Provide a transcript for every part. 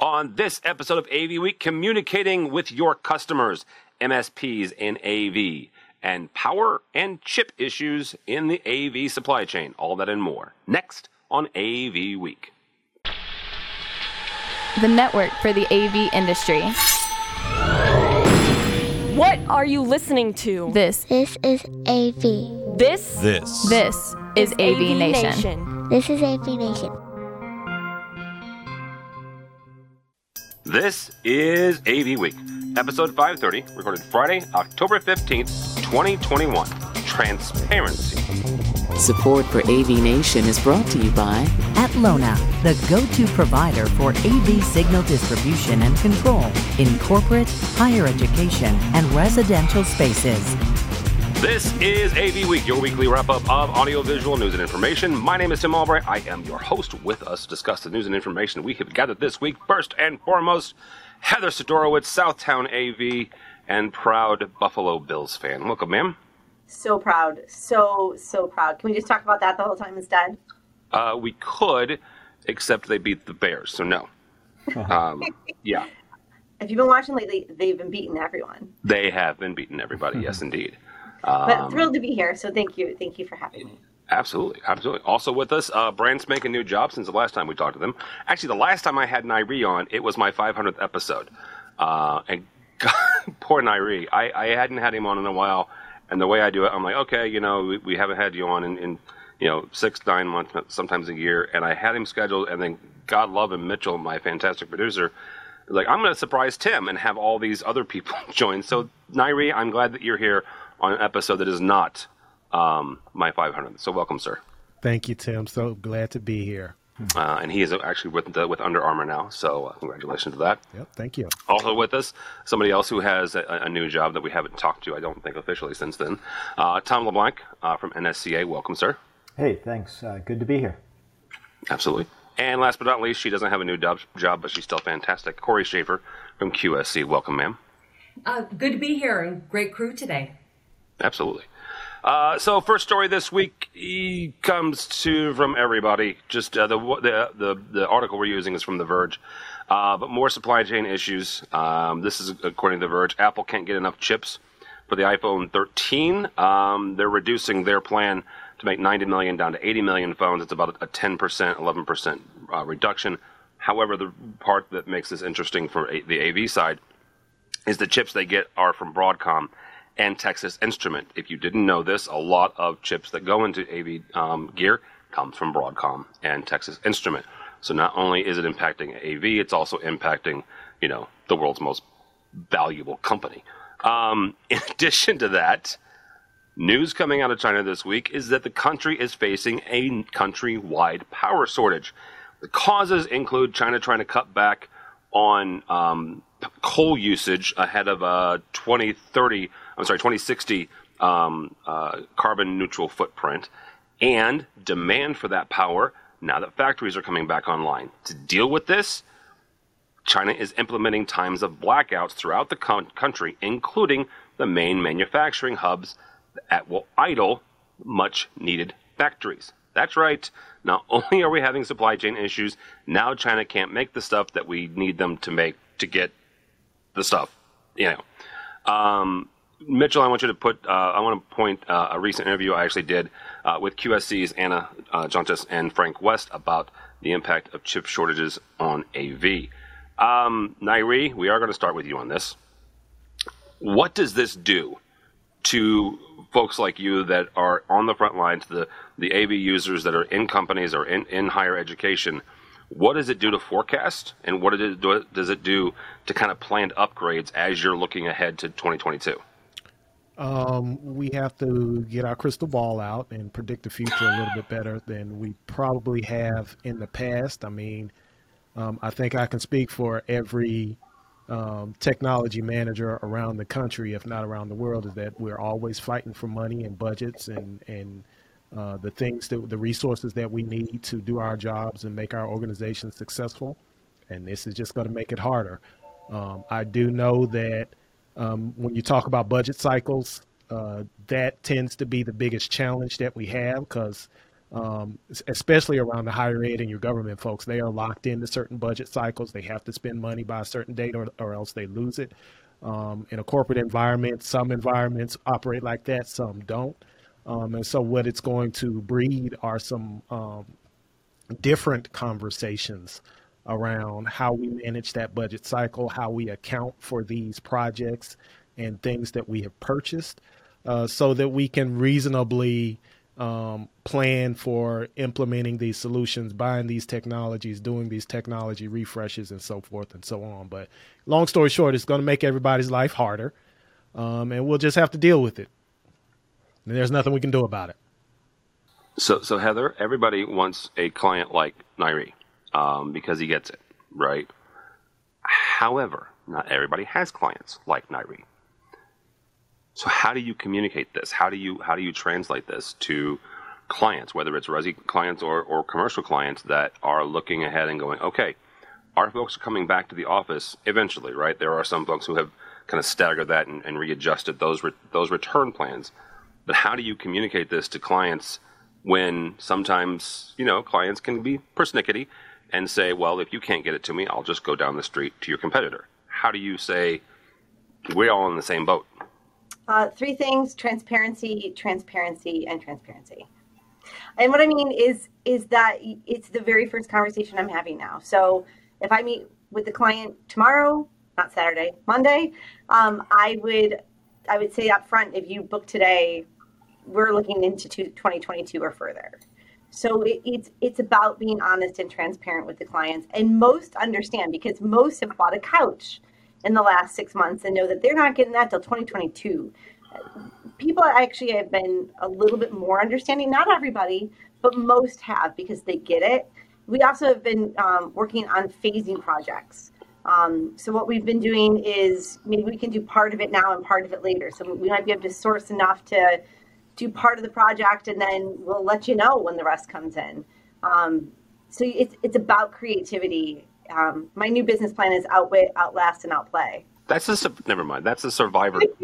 On this episode of AV Week, communicating with your customers, MSPs in AV, and power and chip issues in the AV supply chain. All that and more. Next on AV Week. The network for the AV industry. What are you listening to? This This is AV. This This. this is AV, Nation. This is AV Nation. This is AV Week, episode 530, recorded Friday, October 15th, 2021. Transparency. Support for AV Nation is brought to you by Atlona, the go-to provider for AV signal distribution and control in corporate, higher education, and residential spaces. This is AV Week, your weekly wrap up of audiovisual news and information. My name is Tim Albright. I am your host with us to discuss the news and information we have gathered this week. First and foremost, Heather Sidorowicz, Southtown AV, and proud Buffalo Bills fan. Welcome, ma'am. So proud. So, so proud. Can we just talk about that the whole time instead? Uh, we could, except they beat the Bears, so no. Um, yeah, If you've been watching lately, they've been beating everyone. they have been beating everybody, yes, indeed. But Um, thrilled to be here. So thank you. Thank you for having me. Absolutely, absolutely. Also with us, uh, Brand's making a new job since the last time we talked to them. Actually, the last time I had Nairi on, it was my 500th episode. Uh, and God, poor Nairi, I, I hadn't had him on in a while. And the way I do it, I'm like, okay, you know, we, we haven't had you on in, in, you know, six, nine months, sometimes a year. And I had him scheduled, and then God love him, Mitchell, my fantastic producer, like, I'm going to surprise Tim and have all these other people join. So, Nairi, I'm glad that you're here on an episode that is not um, my 500. So, welcome, sir. Thank you, Tim. So glad to be here. Uh, and he is actually with the, with Under Armour now. So, uh, congratulations to that. Yep, thank you. Also with us, somebody else who has a, a new job that we haven't talked to, I don't think officially since then. Uh, Tom LeBlanc uh, from NSCA. Welcome, sir. Hey, thanks. Uh, good to be here. Absolutely. And last but not least, she doesn't have a new job, job but she's still fantastic. Corey Schaefer from QSC. Welcome, ma'am. Uh, good to be here and great crew today. Absolutely. Uh, so, first story this week comes to from everybody. Just uh, the, the the the article we're using is from The Verge, uh, but more supply chain issues. Um, this is according to The Verge. Apple can't get enough chips for the iPhone 13. Um, they're reducing their plan to make 90 million down to 80 million phones. It's about a 10 percent, 11 percent uh, reduction. However, the part that makes this interesting for the AV side is the chips they get are from Broadcom and Texas Instrument. If you didn't know this, a lot of chips that go into AV um, gear comes from Broadcom and Texas Instrument. So not only is it impacting AV, it's also impacting, you know, the world's most valuable company. Um, in addition to that, news coming out of China this week is that the country is facing a country-wide power shortage. The causes include China trying to cut back on um, coal usage ahead of a 2030, I'm sorry, 2060 um, uh, carbon neutral footprint, and demand for that power now that factories are coming back online. To deal with this, China is implementing times of blackouts throughout the con- country, including the main manufacturing hubs that will idle much needed factories. That's right. Not only are we having supply chain issues, now China can't make the stuff that we need them to make to get the stuff. You know, um, Mitchell, I want you to put. Uh, I want to point uh, a recent interview I actually did uh, with QSC's Anna uh, and Frank West about the impact of chip shortages on AV. Um, Nairi, we are going to start with you on this. What does this do to folks like you that are on the front lines, the the AV users that are in companies or in, in higher education? What does it do to forecast, and what does it do to kind of planned upgrades as you're looking ahead to 2022? Um, we have to get our crystal ball out and predict the future a little bit better than we probably have in the past. I mean, um, I think I can speak for every um, technology manager around the country, if not around the world, is that we're always fighting for money and budgets and and uh, the things that the resources that we need to do our jobs and make our organization successful. And this is just going to make it harder. Um, I do know that um, when you talk about budget cycles, uh, that tends to be the biggest challenge that we have because um, especially around the higher ed and your government folks. They are locked into certain budget cycles. They have to spend money by a certain date or, or else they lose it. Um, in a corporate environment, some environments operate like that, some don't. Um, and so, what it's going to breed are some um, different conversations around how we manage that budget cycle, how we account for these projects and things that we have purchased, uh, so that we can reasonably um, plan for implementing these solutions, buying these technologies, doing these technology refreshes, and so forth and so on. But long story short, it's going to make everybody's life harder, um, and we'll just have to deal with it. And there's nothing we can do about it. So, so Heather, everybody wants a client like Nairi um, because he gets it, right? However, not everybody has clients like Nairi. So how do you communicate this? How do you how do you translate this to clients, whether it's resi clients or, or commercial clients that are looking ahead and going, okay, our folks are coming back to the office eventually, right? There are some folks who have kind of staggered that and, and readjusted those re- those return plans. But how do you communicate this to clients when sometimes you know clients can be persnickety and say, well, if you can't get it to me, I'll just go down the street to your competitor. How do you say we're all in the same boat? Uh, three things: transparency, transparency, and transparency. And what I mean is is that it's the very first conversation I'm having now. So if I meet with the client tomorrow, not Saturday, Monday, um, I would I would say up front, if you book today, we're looking into 2022 or further. So it, it's it's about being honest and transparent with the clients, and most understand because most have bought a couch in the last six months and know that they're not getting that till 2022. People actually have been a little bit more understanding. Not everybody, but most have because they get it. We also have been um, working on phasing projects. Um, so what we've been doing is maybe we can do part of it now and part of it later. So we might be able to source enough to do part of the project, and then we'll let you know when the rest comes in. Um, so it's it's about creativity um, my new business plan is outwit, outlast, and outplay. That's a never mind. That's a survivor.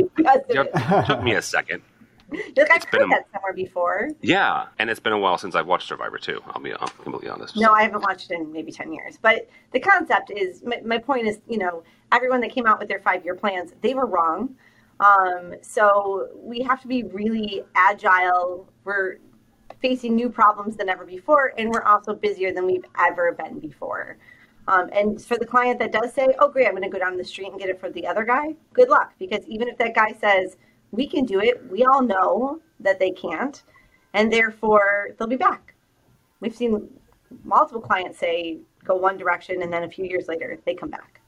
took me a second. Look, I've heard a, that somewhere before. Yeah, and it's been a while since I've watched Survivor too. I'll be I'll completely honest. No, I haven't watched it in maybe ten years. But the concept is my, my point is, you know, everyone that came out with their five year plans, they were wrong. Um, so we have to be really agile. We're facing new problems than ever before, and we're also busier than we've ever been before. Um, and for the client that does say, oh, great, I'm going to go down the street and get it for the other guy, good luck. Because even if that guy says, we can do it, we all know that they can't. And therefore, they'll be back. We've seen multiple clients say, go one direction, and then a few years later, they come back.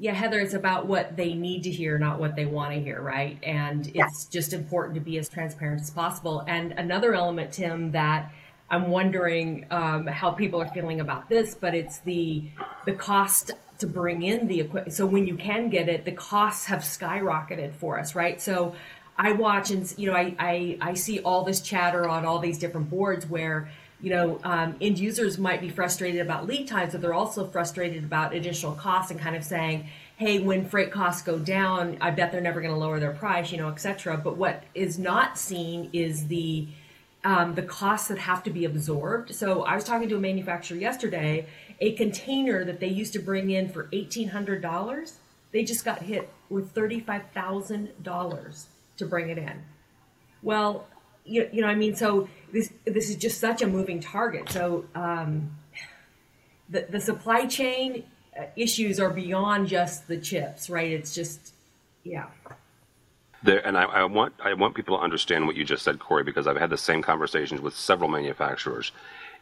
Yeah, Heather, it's about what they need to hear, not what they want to hear, right? And it's yes. just important to be as transparent as possible. And another element, Tim, that I'm wondering um, how people are feeling about this, but it's the the cost to bring in the equipment. So when you can get it, the costs have skyrocketed for us, right? So I watch and you know I I, I see all this chatter on all these different boards where you know um, end users might be frustrated about lead times, but they're also frustrated about additional costs and kind of saying, hey, when freight costs go down, I bet they're never going to lower their price, you know, et cetera. But what is not seen is the um, the costs that have to be absorbed. So I was talking to a manufacturer yesterday, a container that they used to bring in for $1,800, they just got hit with $35,000 to bring it in. Well, you, you know, what I mean, so this this is just such a moving target. So um, the the supply chain uh, issues are beyond just the chips, right? It's just, yeah. There, and I, I, want I want people to understand what you just said, Corey, because I've had the same conversations with several manufacturers,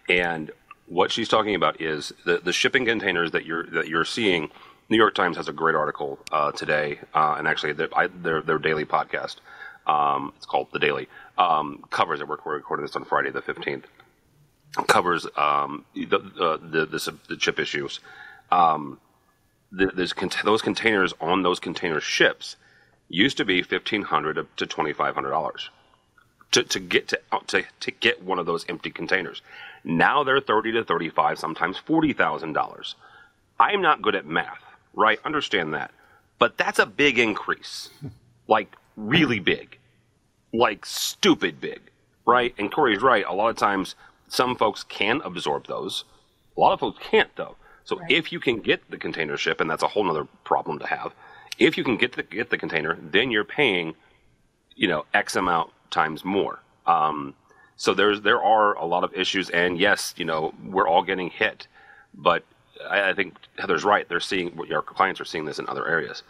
and what she's talking about is the, the shipping containers that you're that you're seeing. New York Times has a great article uh, today, uh, and actually their, their, their daily podcast, um, it's called The Daily, um, covers it. We're recording this on Friday the fifteenth. Covers um, the, uh, the, the, the chip issues. Um, the, those containers on those container ships used to be fifteen hundred to twenty five hundred dollars to, to get to, to to get one of those empty containers. Now they're thirty to thirty five, sometimes forty thousand dollars. I'm not good at math, right? Understand that, but that's a big increase, like really big, like stupid big, right? And Corey's right. A lot of times, some folks can absorb those. A lot of folks can't, though. So right. if you can get the container ship, and that's a whole other problem to have, if you can get the get the container, then you're paying, you know, X amount times more. Um, so there's there are a lot of issues, and yes, you know, we're all getting hit, but I, I think Heather's right. They're seeing our clients are seeing this in other areas.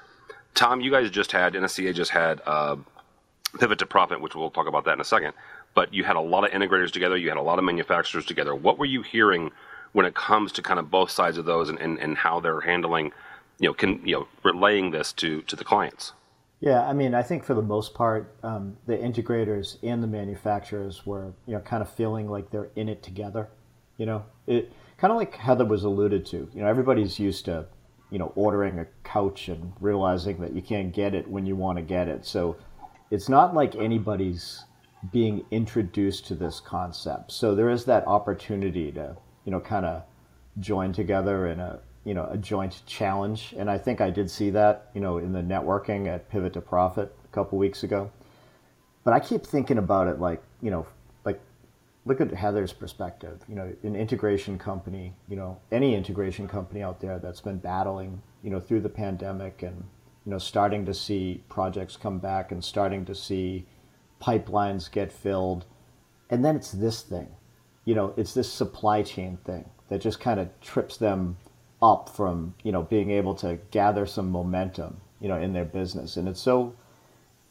Tom, you guys just had NSCA just had uh, pivot to profit, which we'll talk about that in a second. But you had a lot of integrators together. You had a lot of manufacturers together. What were you hearing when it comes to kind of both sides of those and, and, and how they're handling, you know, can you know relaying this to to the clients? Yeah, I mean, I think for the most part, um, the integrators and the manufacturers were, you know, kind of feeling like they're in it together. You know, it kind of like Heather was alluded to. You know, everybody's used to, you know, ordering a couch and realizing that you can't get it when you want to get it. So it's not like anybody's being introduced to this concept. So there is that opportunity to, you know, kind of join together in a, you know, a joint challenge. And I think I did see that, you know, in the networking at Pivot to Profit a couple weeks ago. But I keep thinking about it like, you know, like look at Heather's perspective. You know, an integration company, you know, any integration company out there that's been battling, you know, through the pandemic and you know, starting to see projects come back and starting to see pipelines get filled. And then it's this thing, you know, it's this supply chain thing that just kind of trips them up from, you know, being able to gather some momentum, you know, in their business. And it's so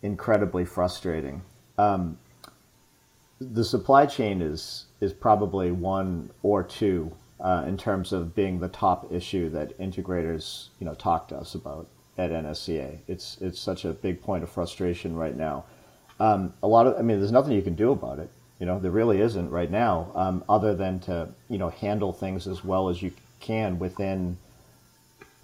incredibly frustrating. Um, the supply chain is is probably one or two uh, in terms of being the top issue that integrators, you know, talk to us about at NSCA. It's it's such a big point of frustration right now. Um, a lot of, I mean, there's nothing you can do about it. You know, there really isn't right now, um, other than to you know handle things as well as you can within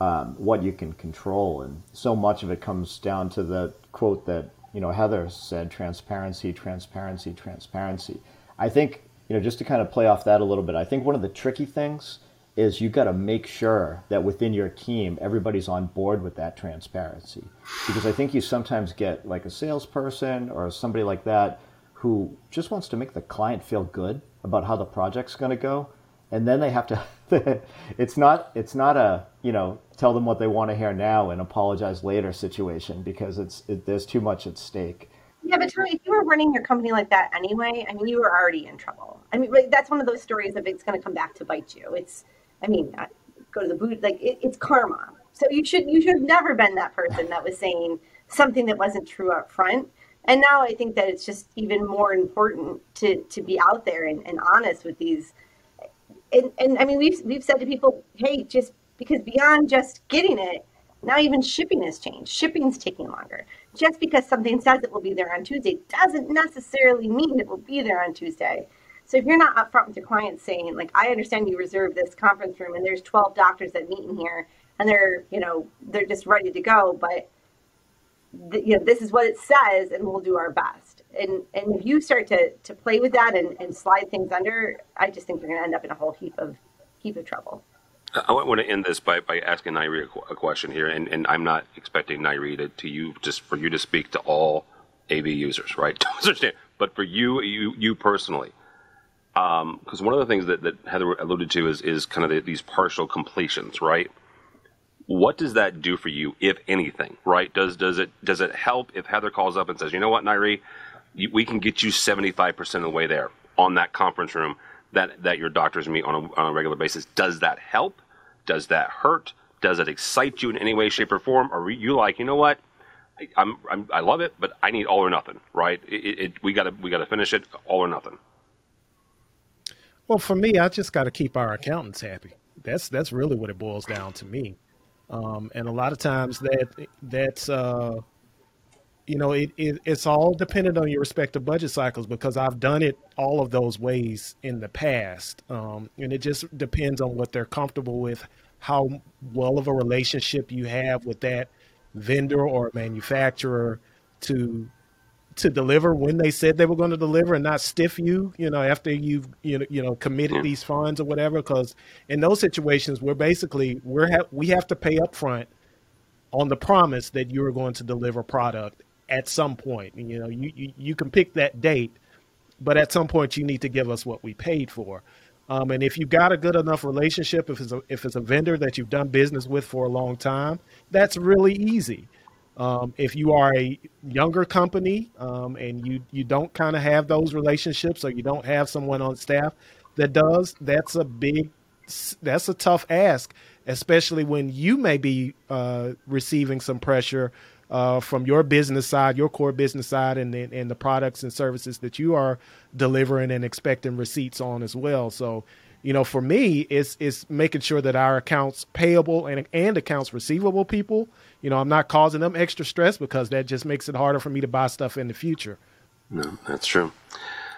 um, what you can control. And so much of it comes down to the quote that you know Heather said: transparency, transparency, transparency. I think you know just to kind of play off that a little bit. I think one of the tricky things is you've got to make sure that within your team everybody's on board with that transparency because i think you sometimes get like a salesperson or somebody like that who just wants to make the client feel good about how the project's going to go and then they have to it's not it's not a you know tell them what they want to hear now and apologize later situation because it's it, there's too much at stake yeah, but Tony, if you were running your company like that anyway, I mean, you were already in trouble. I mean, that's one of those stories of it's going to come back to bite you. It's I mean, go to the boot. Like it, it's karma. So you should you should have never been that person that was saying something that wasn't true up front. And now I think that it's just even more important to to be out there and, and honest with these. And, and I mean, we've we've said to people, hey, just because beyond just getting it, now even shipping has changed. Shipping's taking longer. Just because something says it will be there on Tuesday doesn't necessarily mean it will be there on Tuesday. So if you're not upfront with your clients saying, like, I understand you reserve this conference room and there's 12 doctors that meet in here and they're, you know, they're just ready to go, but you know, this is what it says and we'll do our best. And and if you start to to play with that and, and slide things under, I just think you're going to end up in a whole heap of heap of trouble. I want to end this by, by asking Nairi a, question here, and, and I'm not expecting Nairi to, to you just for you to speak to all AV users, right? understand, but for you, you you personally, because um, one of the things that, that Heather alluded to is is kind of the, these partial completions, right? What does that do for you, if anything? Right? Does does it does it help if Heather calls up and says, you know what, Nairi, we can get you seventy five percent of the way there on that conference room that that your doctors meet on a, on a regular basis? Does that help? Does that hurt? Does it excite you in any way, shape, or form? Or are you like, you know what? I, I'm i love it, but I need all or nothing, right? It, it, we gotta we gotta finish it all or nothing. Well, for me, I just got to keep our accountants happy. That's that's really what it boils down to me. Um, and a lot of times that that's uh, you know it, it, it's all dependent on your respective budget cycles because I've done it all of those ways in the past, um, and it just depends on what they're comfortable with, how well of a relationship you have with that vendor or manufacturer to to deliver when they said they were going to deliver and not stiff you, you know, after you've you know you know committed these funds or whatever. Because in those situations, we're basically we're ha- we have to pay up front on the promise that you're going to deliver product at some point. You know, you, you you can pick that date, but at some point you need to give us what we paid for. Um, and if you've got a good enough relationship, if it's a, if it's a vendor that you've done business with for a long time, that's really easy. Um, if you are a younger company um, and you you don't kind of have those relationships or you don't have someone on staff that does, that's a big that's a tough ask, especially when you may be uh, receiving some pressure uh, from your business side, your core business side, and, and the products and services that you are delivering and expecting receipts on as well. So, you know, for me, it's it's making sure that our accounts payable and and accounts receivable people, you know, I'm not causing them extra stress because that just makes it harder for me to buy stuff in the future. No, that's true.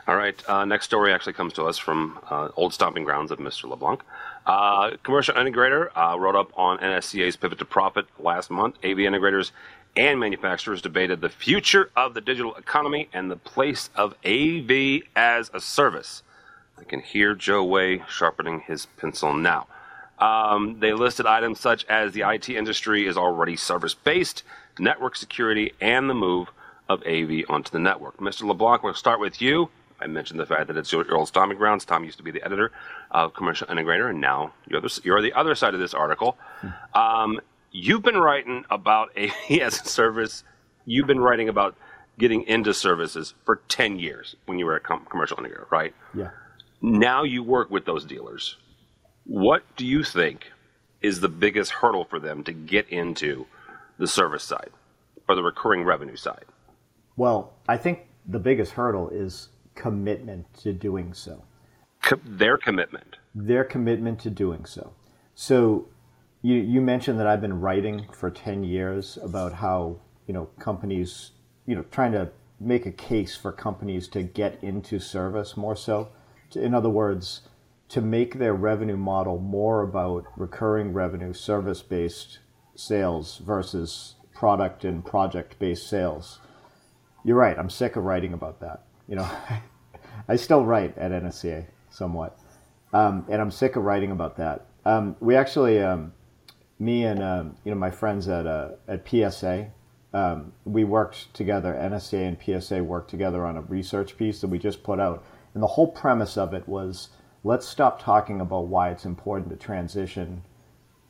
All right. Uh, next story actually comes to us from uh, old stomping grounds of Mr. LeBlanc. Uh, commercial integrator uh, wrote up on NSCA's pivot to profit last month. AV integrators and manufacturers debated the future of the digital economy and the place of AV as a service. I can hear Joe Way sharpening his pencil now. Um, they listed items such as the IT industry is already service based, network security, and the move of AV onto the network. Mr. LeBlanc, we'll start with you. I mentioned the fact that it's your old stomping grounds. Tom used to be the editor of Commercial Integrator, and now you're the, you're the other side of this article. Um, you've been writing about AV as a service. You've been writing about getting into services for 10 years when you were a com- Commercial Integrator, right? Yeah. Now you work with those dealers. What do you think is the biggest hurdle for them to get into the service side or the recurring revenue side? Well, I think the biggest hurdle is commitment to doing so. Co- their commitment. Their commitment to doing so. So you, you mentioned that I've been writing for 10 years about how, you know, companies, you know, trying to make a case for companies to get into service more so. In other words, to make their revenue model more about recurring revenue, service based sales versus product and project based sales. You're right. I'm sick of writing about that. You know, I still write at NSCA somewhat, um, and I'm sick of writing about that. Um, we actually, um, me and um, you know my friends at uh, at PSA, um, we worked together. NSCA and PSA worked together on a research piece that we just put out, and the whole premise of it was let's stop talking about why it's important to transition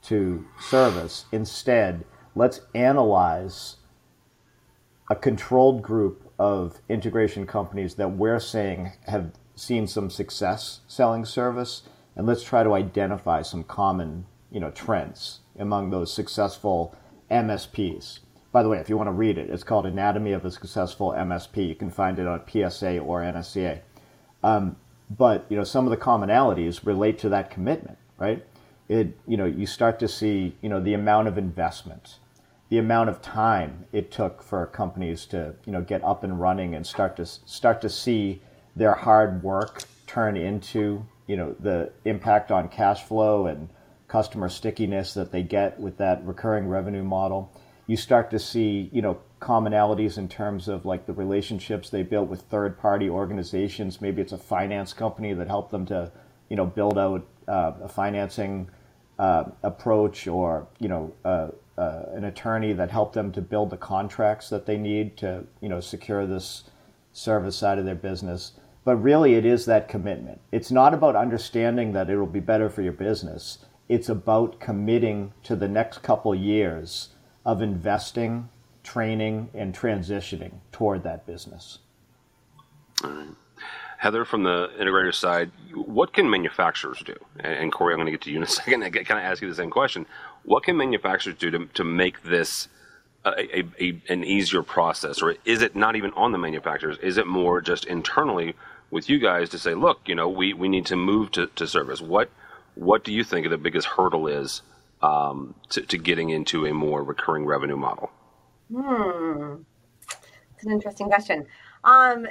to service. Instead, let's analyze a controlled group of integration companies that we're saying have seen some success selling service, and let's try to identify some common, you know, trends among those successful MSPs. By the way, if you want to read it, it's called Anatomy of a Successful MSP. You can find it on PSA or NSCA. Um, but you know, some of the commonalities relate to that commitment, right? It, you know, you start to see, you know, the amount of investment the amount of time it took for companies to you know get up and running and start to start to see their hard work turn into you know the impact on cash flow and customer stickiness that they get with that recurring revenue model you start to see you know commonalities in terms of like the relationships they built with third party organizations. Maybe it's a finance company that helped them to you know build out uh, a financing uh, approach or you know uh, uh, an attorney that helped them to build the contracts that they need to you know secure this service side of their business. But really it is that commitment. It's not about understanding that it will be better for your business. It's about committing to the next couple years of investing training and transitioning toward that business All right. Heather, from the integrator side, what can manufacturers do? And Corey, I'm going to get to you in a second. I kind of ask you the same question. What can manufacturers do to, to make this a, a, a, an easier process, or is it not even on the manufacturers? Is it more just internally with you guys to say, look, you know, we, we need to move to, to service? What what do you think the biggest hurdle is um, to, to getting into a more recurring revenue model? Hmm, it's an interesting question. Um,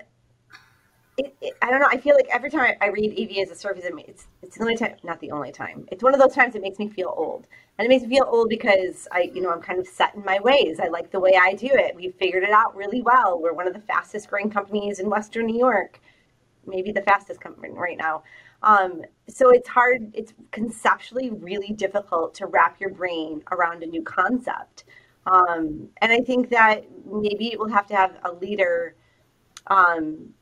it, it, I don't know. I feel like every time I, I read AV as a service, it's it's the only time, not the only time. It's one of those times that makes me feel old, and it makes me feel old because I, you know, I'm kind of set in my ways. I like the way I do it. We figured it out really well. We're one of the fastest growing companies in Western New York, maybe the fastest company right now. Um, so it's hard. It's conceptually really difficult to wrap your brain around a new concept, um, and I think that maybe it will have to have a leader. Um,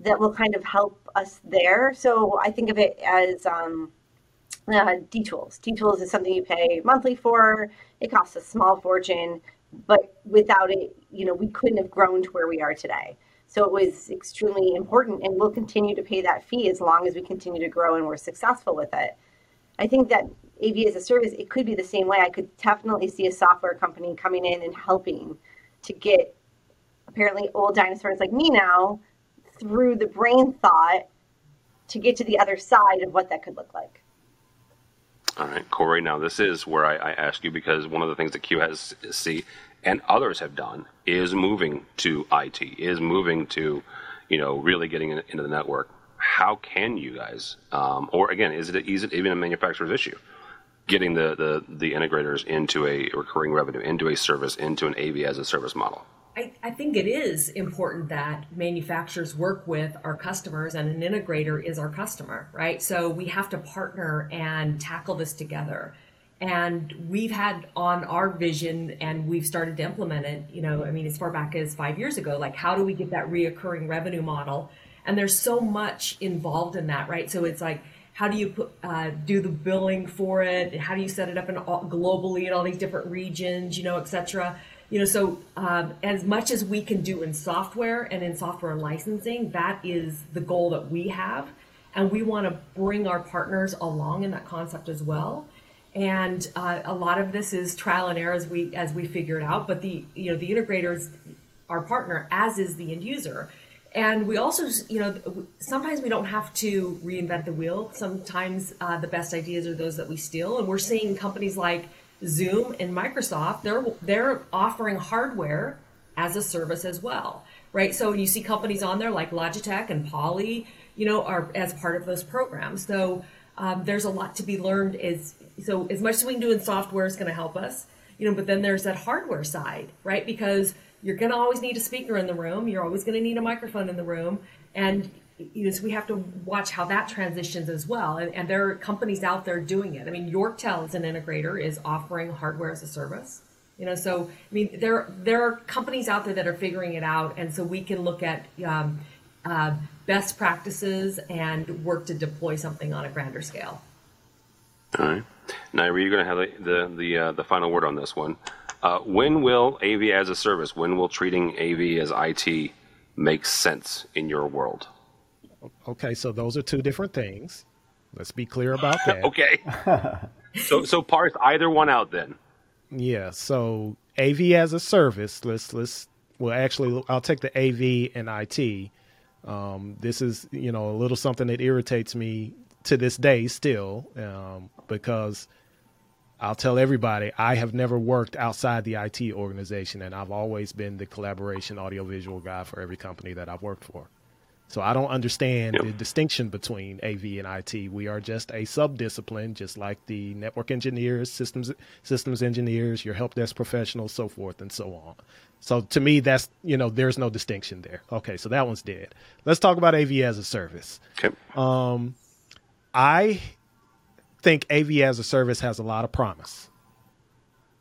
that will kind of help us there. So I think of it as um, uh, D-Tools. D-Tools is something you pay monthly for. It costs a small fortune, but without it, you know, we couldn't have grown to where we are today. So it was extremely important, and we'll continue to pay that fee as long as we continue to grow and we're successful with it. I think that AV as a service, it could be the same way. I could definitely see a software company coming in and helping to get apparently old dinosaurs like me now through the brain thought to get to the other side of what that could look like. All right, Corey. Now this is where I, I ask you because one of the things that Q has see and others have done is moving to IT, is moving to, you know, really getting in, into the network. How can you guys, um, or again, is it is it even a manufacturer's issue, getting the, the the integrators into a recurring revenue, into a service, into an AV as a service model? I, I think it is important that manufacturers work with our customers and an integrator is our customer, right? So we have to partner and tackle this together. And we've had on our vision and we've started to implement it, you know, I mean, as far back as five years ago, like how do we get that reoccurring revenue model? And there's so much involved in that, right? So it's like, how do you put, uh, do the billing for it? How do you set it up in all, globally in all these different regions, you know, et cetera? you know so um, as much as we can do in software and in software licensing that is the goal that we have and we want to bring our partners along in that concept as well and uh, a lot of this is trial and error as we as we figure it out but the you know the integrators our partner as is the end user and we also you know sometimes we don't have to reinvent the wheel sometimes uh, the best ideas are those that we steal and we're seeing companies like Zoom and Microsoft, they're they're offering hardware as a service as well, right? So you see companies on there like Logitech and Poly, you know, are as part of those programs. So um, there's a lot to be learned. Is so as much as we can do in software is going to help us, you know, but then there's that hardware side, right? Because you're going to always need a speaker in the room. You're always going to need a microphone in the room, and you know, so we have to watch how that transitions as well. And, and, there are companies out there doing it. I mean, Yorktel as an integrator is offering hardware as a service. You know, so I mean, there there are companies out there that are figuring it out, and so we can look at um, uh, best practices and work to deploy something on a grander scale. All right, Nairi, you're going to have the the the, uh, the, final word on this one. Uh, when will AV as a service? When will treating AV as IT make sense in your world? Okay, so those are two different things. Let's be clear about that. okay. so so parse either one out then. Yeah. So AV as a service. Let's let's well actually I'll take the AV and IT. Um, this is you know a little something that irritates me to this day still um, because I'll tell everybody I have never worked outside the IT organization and I've always been the collaboration audiovisual guy for every company that I've worked for. So I don't understand yep. the distinction between AV and IT. We are just a sub-discipline, just like the network engineers, systems systems engineers, your help desk professionals, so forth and so on. So to me, that's you know, there's no distinction there. Okay, so that one's dead. Let's talk about AV as a service. Okay. Um, I think AV as a service has a lot of promise.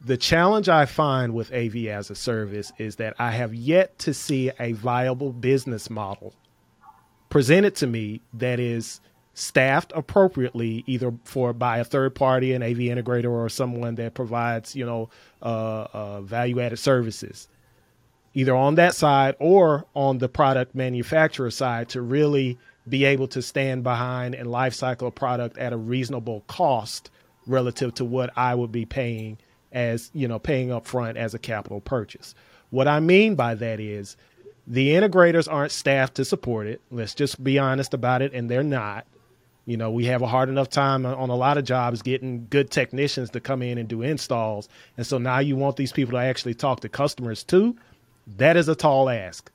The challenge I find with AV as a service is that I have yet to see a viable business model presented to me that is staffed appropriately, either for by a third party, an AV integrator, or someone that provides you know uh, uh, value added services, either on that side or on the product manufacturer side, to really be able to stand behind and life cycle a product at a reasonable cost relative to what I would be paying as you know paying up front as a capital purchase. What I mean by that is the integrators aren't staffed to support it. Let's just be honest about it, and they're not. You know, we have a hard enough time on a lot of jobs getting good technicians to come in and do installs. And so now you want these people to actually talk to customers too. That is a tall ask.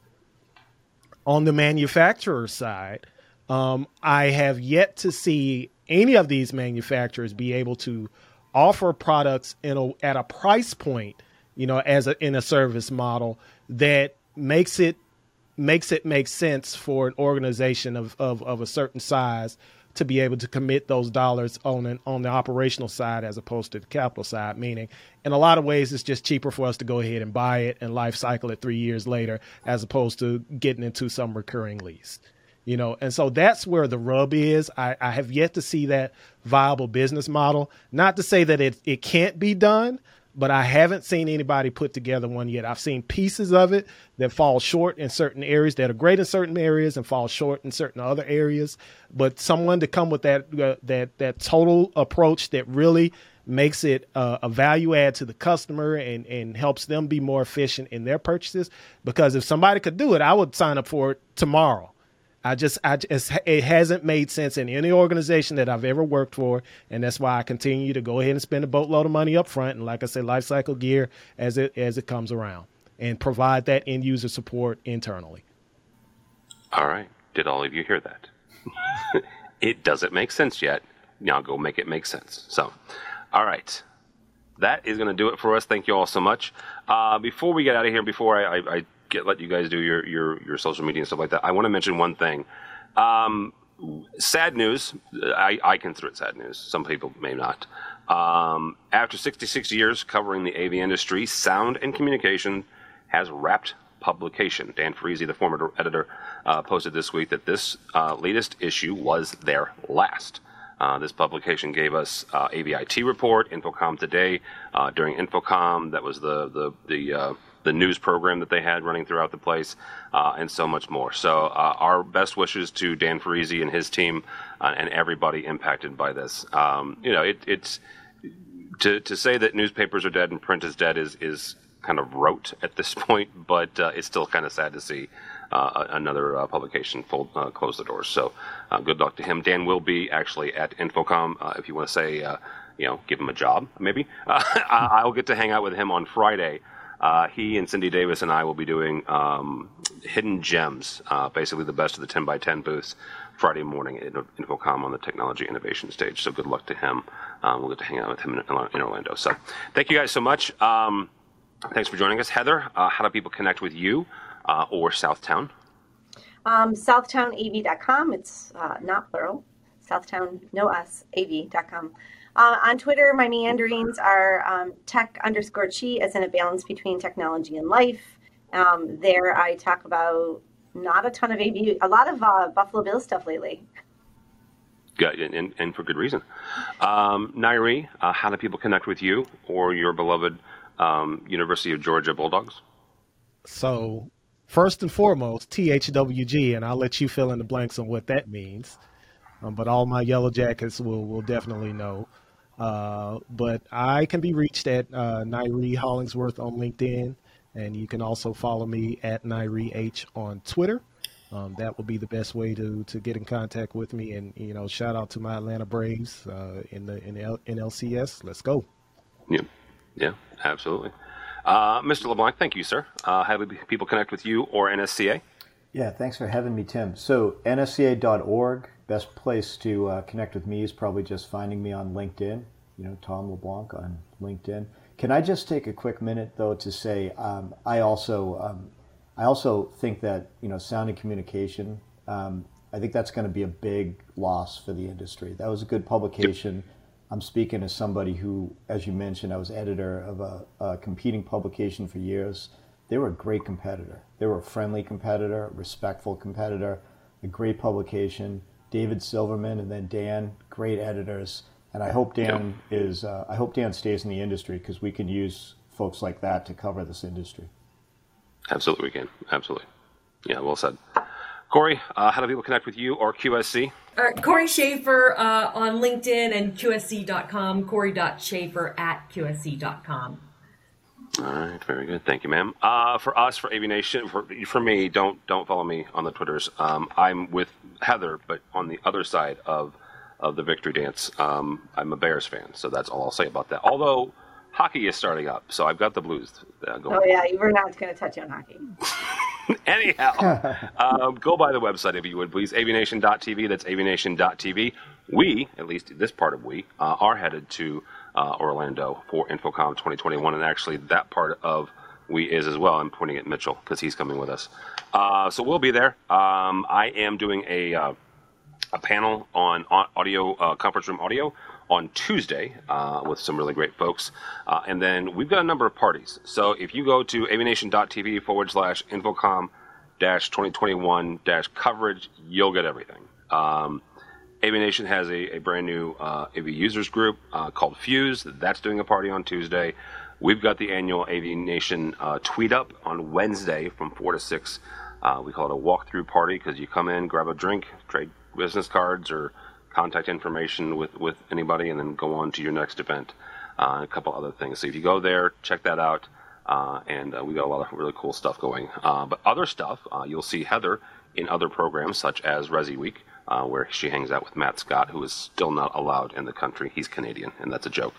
On the manufacturer side, um, I have yet to see any of these manufacturers be able to offer products a, at a price point, you know, as a, in a service model that makes it makes it make sense for an organization of, of, of a certain size to be able to commit those dollars on an, on the operational side as opposed to the capital side. Meaning, in a lot of ways, it's just cheaper for us to go ahead and buy it and life cycle it three years later, as opposed to getting into some recurring lease. You know, and so that's where the rub is. I, I have yet to see that viable business model. Not to say that it, it can't be done, but I haven't seen anybody put together one yet. I've seen pieces of it that fall short in certain areas that are great in certain areas and fall short in certain other areas. But someone to come with that uh, that that total approach that really makes it uh, a value add to the customer and and helps them be more efficient in their purchases. Because if somebody could do it, I would sign up for it tomorrow. I just, I just, it hasn't made sense in any organization that I've ever worked for, and that's why I continue to go ahead and spend a boatload of money up front, and like I said, life cycle gear as it as it comes around, and provide that end user support internally. All right, did all of you hear that? it doesn't make sense yet. Now go make it make sense. So, all right, that is going to do it for us. Thank you all so much. Uh, before we get out of here, before I, I, I get let you guys do your your your social media and stuff like that. I want to mention one thing. Um, sad news. I, I consider it sad news. Some people may not. Um, after 66 years covering the AV industry, Sound and Communication has wrapped publication. Dan Ferrisi, the former editor, uh, posted this week that this uh, latest issue was their last. Uh, this publication gave us uh, AVIT report, InfoComm Today. Uh, during InfoComm, that was the the the uh, the news program that they had running throughout the place, uh, and so much more. So, uh, our best wishes to Dan Ferrisi and his team uh, and everybody impacted by this. Um, you know, it, it's to to say that newspapers are dead and print is dead is is kind of rote at this point, but uh, it's still kind of sad to see. Uh, another uh, publication fold, close the doors. So, good luck to him. Dan will be actually at InfoComm. if you want to say, you know, give him a job, maybe. I'll get to hang out with him on Friday uh, he and Cindy Davis and I will be doing um, hidden gems, uh, basically the best of the 10 by 10 booths, Friday morning at InfoComm on the technology innovation stage. So good luck to him. Um, we'll get to hang out with him in, in Orlando. So thank you guys so much. Um, thanks for joining us, Heather. Uh, how do people connect with you uh, or Southtown? Um, SouthtownAV.com. It's uh, not plural. Southtown, no us, AV.com. Uh, on Twitter, my meanderings are um, tech underscore chi, as in a balance between technology and life. Um, there, I talk about not a ton of AV, a lot of uh, Buffalo Bill stuff lately. Good, and, and, for good reason. Um, Nairi, uh, how do people connect with you or your beloved um, University of Georgia Bulldogs? So, first and foremost, THWG, and I'll let you fill in the blanks on what that means. Um, but all my Yellow Jackets will, will definitely know. Uh, but I can be reached at uh, Nairi Hollingsworth on LinkedIn, and you can also follow me at Nairi H on Twitter. Um, that will be the best way to to get in contact with me. And you know, shout out to my Atlanta Braves uh, in the in L- NLCS. Let's go. Yeah, yeah, absolutely. Uh, Mr. LeBlanc, thank you, sir. Uh, how do people connect with you or NSCA? Yeah, thanks for having me, Tim. So nsca.org best place to uh, connect with me is probably just finding me on LinkedIn. You know, Tom LeBlanc on LinkedIn. Can I just take a quick minute though to say um, I also um, I also think that you know sound and communication. Um, I think that's going to be a big loss for the industry. That was a good publication. I'm speaking as somebody who, as you mentioned, I was editor of a, a competing publication for years. They were a great competitor. They were a friendly competitor, respectful competitor, a great publication David Silverman, and then Dan, great editors. And I hope Dan yep. is. Uh, I hope Dan stays in the industry because we can use folks like that to cover this industry. Absolutely, we can. Absolutely. Yeah, well said. Corey, uh, how do people connect with you or QSC? Uh, Corey Schaefer uh, on LinkedIn and QSC.com. Corey.Schaefer at QSC.com. All right, very good. Thank you, ma'am. Uh, for us, for AV Nation, for for me, don't don't follow me on the Twitters. Um, I'm with Heather, but on the other side of of the victory dance. Um, I'm a Bears fan, so that's all I'll say about that. Although hockey is starting up, so I've got the Blues uh, going. Oh yeah, you were not going to touch on hockey. Anyhow, um, go by the website if you would please. AVNation.tv. That's avnation.tv. We, at least this part of we, uh, are headed to uh, Orlando for InfoComm 2021, and actually that part of we is as well. I'm pointing at Mitchell because he's coming with us. Uh, so we'll be there. Um, I am doing a uh, a panel on audio uh, conference room audio on Tuesday uh, with some really great folks, uh, and then we've got a number of parties. So if you go to avnation.tv forward slash InfoComm 2021 dash coverage, you'll get everything. Um, AV Nation has a, a, brand new uh, AV users group uh, called Fuse. That's doing a party on Tuesday. We've got the annual AV Nation uh, tweet up on Wednesday from 4 to 6. Uh, we call it a walkthrough party because you come in, grab a drink, trade business cards or contact information with, with anybody, and then go on to your next event. Uh, a couple other things. So if you go there, check that out. Uh, and we got a lot of really cool stuff going. But other stuff, you'll see Heather in other programs such as Resi Week, uh, where she hangs out with Matt Scott, who is still not allowed in the country. He's Canadian, and that's a joke.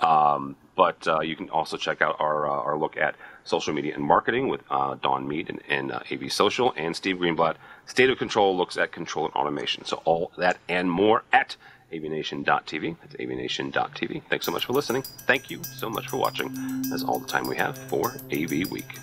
Um, but you can also check out our our look at social media and marketing with Don Mead and, and AV Social, and Steve Greenblatt. State of Control looks at control and automation. So all that and more at avnation.tv. That's avnation.tv. Thanks so much for listening. Thank you so much for watching. That's all the time we have for AV Week.